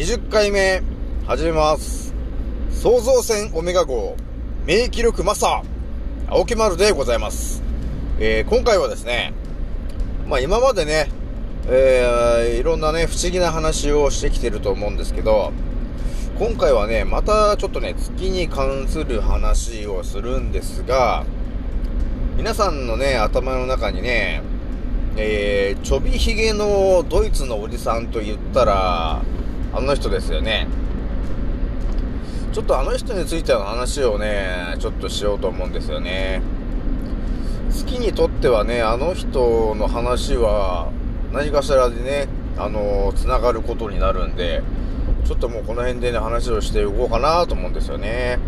20回目、始めます。創造船オメガ号、免疫力マスター、青木丸でございます。えー、今回はですね、まあ今までね、えー、いろんなね、不思議な話をしてきてると思うんですけど、今回はね、またちょっとね、月に関する話をするんですが、皆さんのね、頭の中にね、えー、ちょびひげのドイツのおじさんと言ったら、あの人ですよね。ちょっとあの人についての話をね、ちょっとしようと思うんですよね。好きにとってはね、あの人の話は何かしらでね、あの、つながることになるんで、ちょっともうこの辺でね、話をしていこうかなと思うんですよね。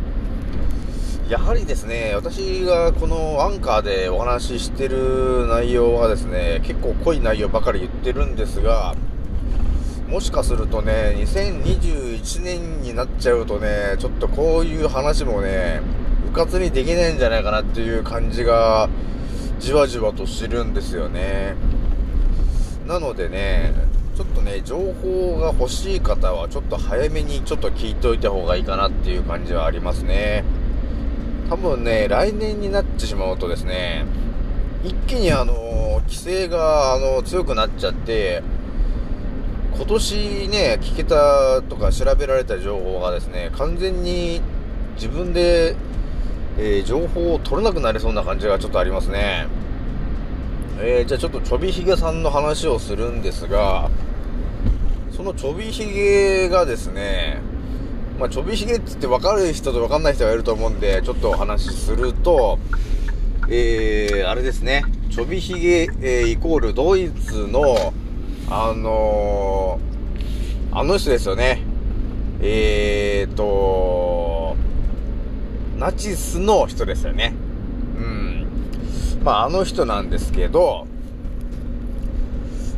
やはりですね、私がこのアンカーでお話ししてる内容はですね、結構濃い内容ばかり言ってるんですが、もしかするとね、2021年になっちゃうとね、ちょっとこういう話もね、うかつにできないんじゃないかなっていう感じが、じわじわとしてるんですよね。なのでね、ちょっとね、情報が欲しい方は、ちょっと早めにちょっと聞いといた方がいいかなっていう感じはありますね。多分ね、来年になってしまうとですね、一気にあの、規制があの、強くなっちゃって、今年ね、聞けたとか調べられた情報がですね、完全に自分で、えー、情報を取れなくなりそうな感じがちょっとありますね。えー、じゃあちょっとちょびひげさんの話をするんですが、そのちょびひげがですね、まあ、ちょびひげって言って分かる人と分かんない人がいると思うんで、ちょっとお話しすると、えー、あれですね、ちょびひげ、えー、イコールドイツの、あのー、あの人ですよね。えーと、ナチスの人ですよね。うん。まあ、あの人なんですけど、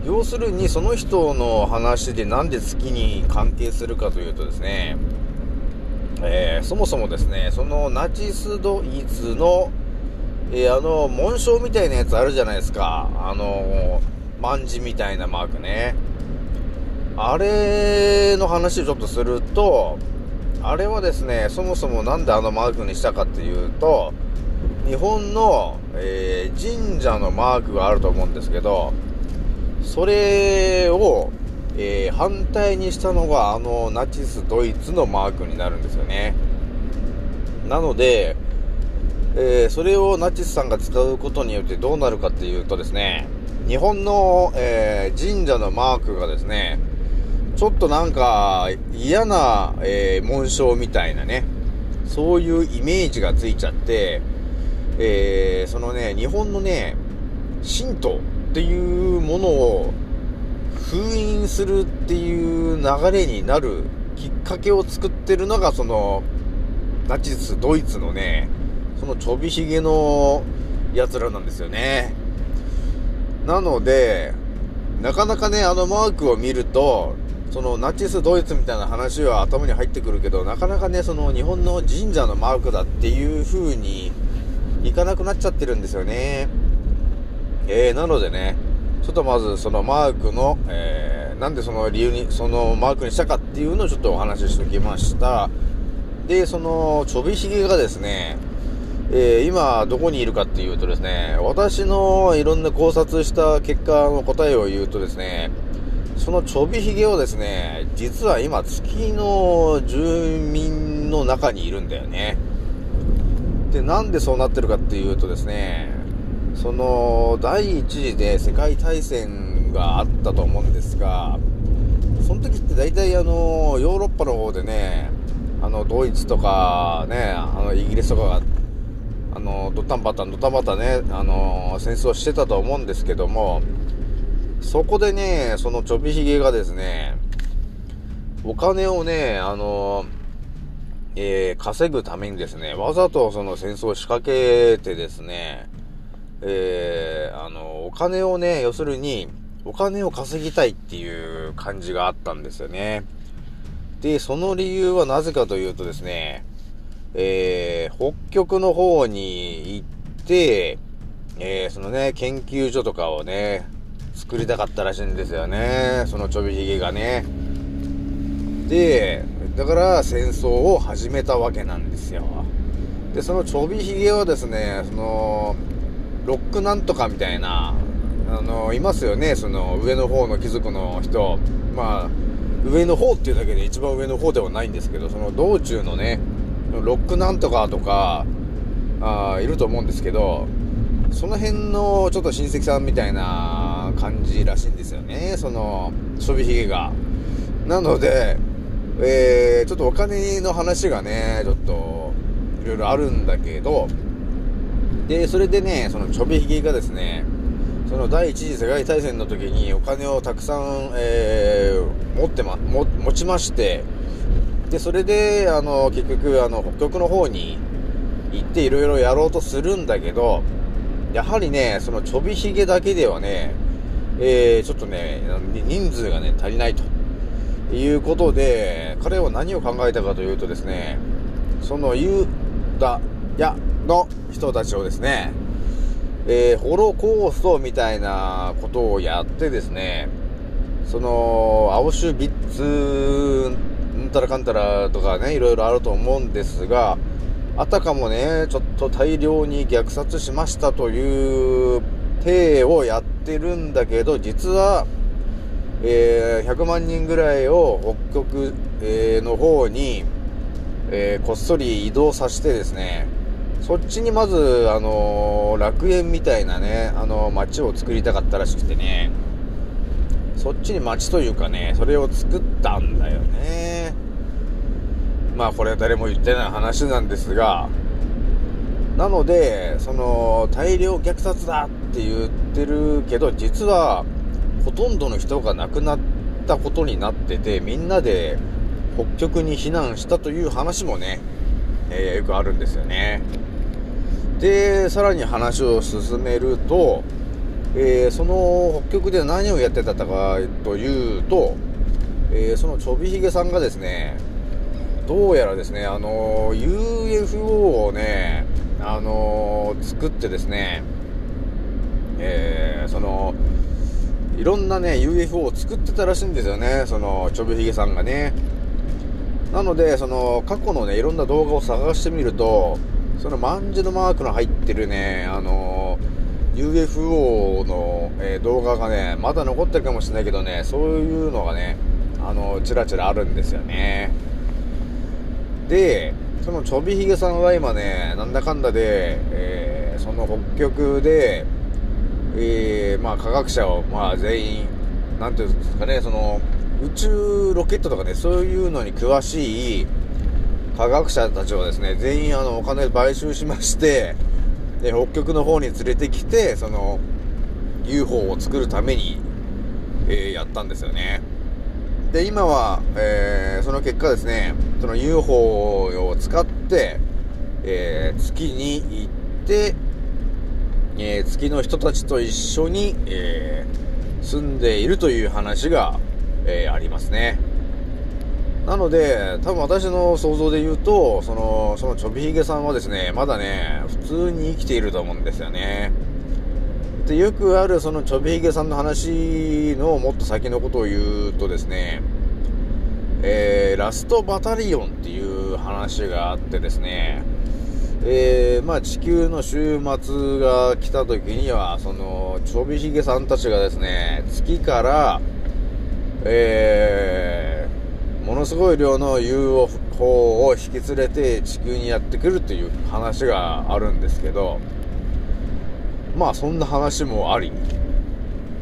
要するにその人の話でなんで月に関係するかというとですね、えー、そもそもですね、そのナチスドイツの、えー、あの、紋章みたいなやつあるじゃないですか。あの、万字みたいなマークね。あれの話をちょっとすると、あれはですね、そもそもなんであのマークにしたかっていうと、日本の、えー、神社のマークがあると思うんですけど、それを、えー、反対にしたのがあのナチスドイツのマークになるんですよね。なので、えー、それをナチスさんが使うことによってどうなるかっていうとですね、日本の、えー、神社のマークがですね、ちょっとなんか嫌な、えー、紋章みたいなね、そういうイメージがついちゃって、えー、そのね、日本のね、神道っていうものを封印するっていう流れになるきっかけを作ってるのが、その、ナチスドイツのね、そのちょびひげの奴らなんですよね。なので、なかなかね、あのマークを見ると、そのナチスドイツみたいな話は頭に入ってくるけど、なかなかね、その日本の神社のマークだっていう風にいかなくなっちゃってるんですよね。えー、なのでね、ちょっとまずそのマークの、えー、なんでその理由に、そのマークにしたかっていうのをちょっとお話ししておきました。で、そのちょびひげがですね、えー、今どこにいるかっていうとですね、私のいろんな考察した結果の答えを言うとですね、そのちょびひげをですね、実は今月の住民の中にいるんだよね。で、なんでそうなってるかっていうとですね、その第一次で世界大戦があったと思うんですが、その時って大体あの、ヨーロッパの方でね、あの、ドイツとかね、あの、イギリスとかがあの、ドタンバタンドタンバタね、あの、戦争してたと思うんですけども、そこでね、そのちょびひげがですね、お金をね、あの、えー、稼ぐためにですね、わざとその戦争を仕掛けてですね、えー、あの、お金をね、要するに、お金を稼ぎたいっていう感じがあったんですよね。で、その理由はなぜかというとですね、えー、北極の方に行って、えー、そのね、研究所とかをね、作りたかったらしいんですよね。そのちょびひげがね。で、だから戦争を始めたわけなんですよ。で、そのちょびひげはですね、その、ロックなんとかみたいな、あの、いますよね、その上の方の貴族の人。まあ、上の方っていうだけで一番上の方ではないんですけど、その道中のね、ロックなんとかとか、あいると思うんですけど、その辺のちょっと親戚さんみたいな感じらしいんですよね、その、ちょびひげが。なので、えー、ちょっとお金の話がね、ちょっと、いろいろあるんだけど、で、それでね、そのちょびひげがですね、その第一次世界大戦の時にお金をたくさん、えー、持ってま、持ちまして、で、それで、あの、結局、あの、北極の方に行っていろいろやろうとするんだけど、やはりね、そのちょびひげだけではね、えー、ちょっとね、人数がね、足りないと。いうことで、彼は何を考えたかというとですね、そのユーダヤの人たちをですね、えー、ホロコーストみたいなことをやってですね、その、アウシュビッツ、たらかんたらとかね、いろいろあると思うんですが、あたかもね、ちょっと大量に虐殺しましたという体をやってるんだけど、実は、えー、100万人ぐらいを北極、えー、の方に、えー、こっそり移動させてですね、そっちにまず、あの楽園みたいなね、あの街を作りたかったらしくてね、そっちに街というかね、それを作ったんだよね。まあこれは誰も言ってない話なんですが、なので、その、大量虐殺だって言ってるけど、実は、ほとんどの人が亡くなったことになってて、みんなで北極に避難したという話もね、えー、よくあるんですよね。で、さらに話を進めると、えー、その北極で何をやってたかというと、えー、そのちょびひげさんがですね、どうやらですね、あの UFO をね、あの作ってですね、えー、その、いろんなね、UFO を作ってたらしいんですよね、その、ちょびひげさんがね。なので、その、過去のね、いろんな動画を探してみると、その、まんじのマークの入ってるね、あの UFO の、えー、動画がね、まだ残ってるかもしれないけどね、そういうのがね、あの、ちらちらあるんですよね。で、そのちょびひげさんは今ね、なんだかんだで、えー、その北極で、えー、まあ科学者を、まあ全員、なんていうんですかね、その、宇宙ロケットとかね、そういうのに詳しい科学者たちをですね、全員あの、お金買収しまして、で、北極の方に連れてきて、その、UFO を作るために、えー、やったんですよね。で、今は、えー、その結果ですね、その UFO を使って、えー、月に行って、えー、月の人たちと一緒に、え住んでいるという話が、えありますね。なので、多分私の想像で言うと、その、そのちょびひげさんはですね、まだね、普通に生きていると思うんですよね。で、よくあるそのちょびひげさんの話のもっと先のことを言うとですね、えー、ラストバタリオンっていう話があってですね、えー、まあ地球の週末が来た時には、その、ちょびひげさんたちがですね、月から、えー、ものすごい量の UFO を引き連れて地球にやってくるという話があるんですけど、まあそんな話もあり、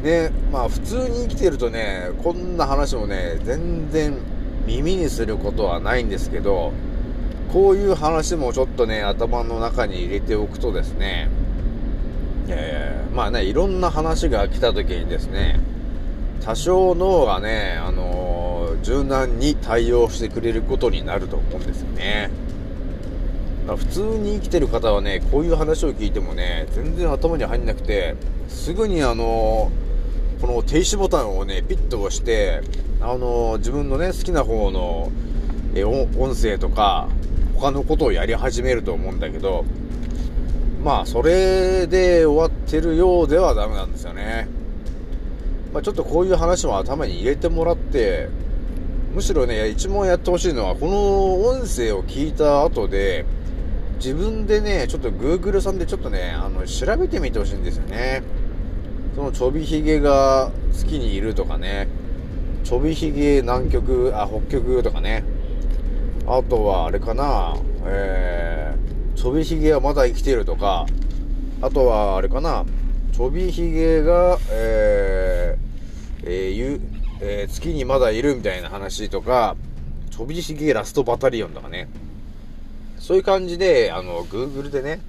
ね、まあ普通に生きてるとね、こんな話もね、全然耳にすることはないんですけど、こういう話もちょっとね、頭の中に入れておくとですね、えー、まあね、いろんな話が来た時にですね、多少脳がね、あのー、柔軟に対応してくれることになると思うんですよね。普通に生きてる方はね、こういう話を聞いてもね、全然頭に入んなくて、すぐにあの、この停止ボタンをね、ピッと押して、あの、自分のね、好きな方の、え音声とか、他のことをやり始めると思うんだけど、まあ、それで終わってるようではダメなんですよね。まあ、ちょっとこういう話も頭に入れてもらって、むしろね、一番やってほしいのは、この音声を聞いた後で、自分でね、ちょっと Google さんでちょっとね、あの、調べてみてほしいんですよね。そのちょびひげが月にいるとかね、ちょびひげ南極、あ、北極とかね。あとは、あれかな、えー、ちょびひげはまだ生きてるとか、あとは、あれかな、ちょびひげが、えー、えー、ゆ、えー、月にまだいるみたいな話とか、ちょびひげラストバタリオンとかね。そういう感じで、あの、Google でね、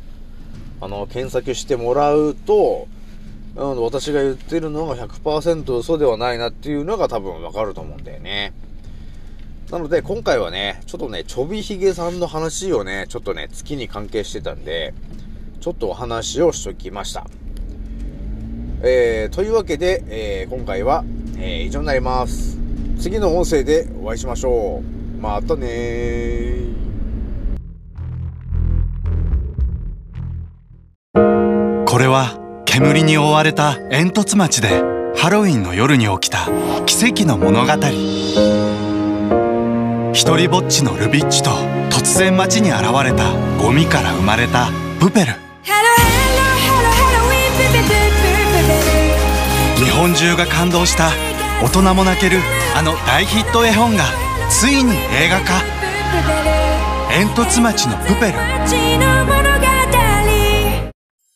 あの、検索してもらうと、あの、私が言ってるのが100%嘘ではないなっていうのが多分わかると思うんだよね。なので、今回はね、ちょっとね、ちょびひげさんの話をね、ちょっとね、月に関係してたんで、ちょっとお話をしときました。えー、というわけで、えー、今回は、えー、以上になります。次の音声でお会いしましょう。またねーこれは煙に覆われた煙突町でハロウィンの夜に起きた奇跡の物語。一人ぼっちのルビッチと突然街に現れたゴミから生まれたプペル。日本中が感動した大人も泣けるあの大ヒット絵本がついに映画化。煙突町のプペル。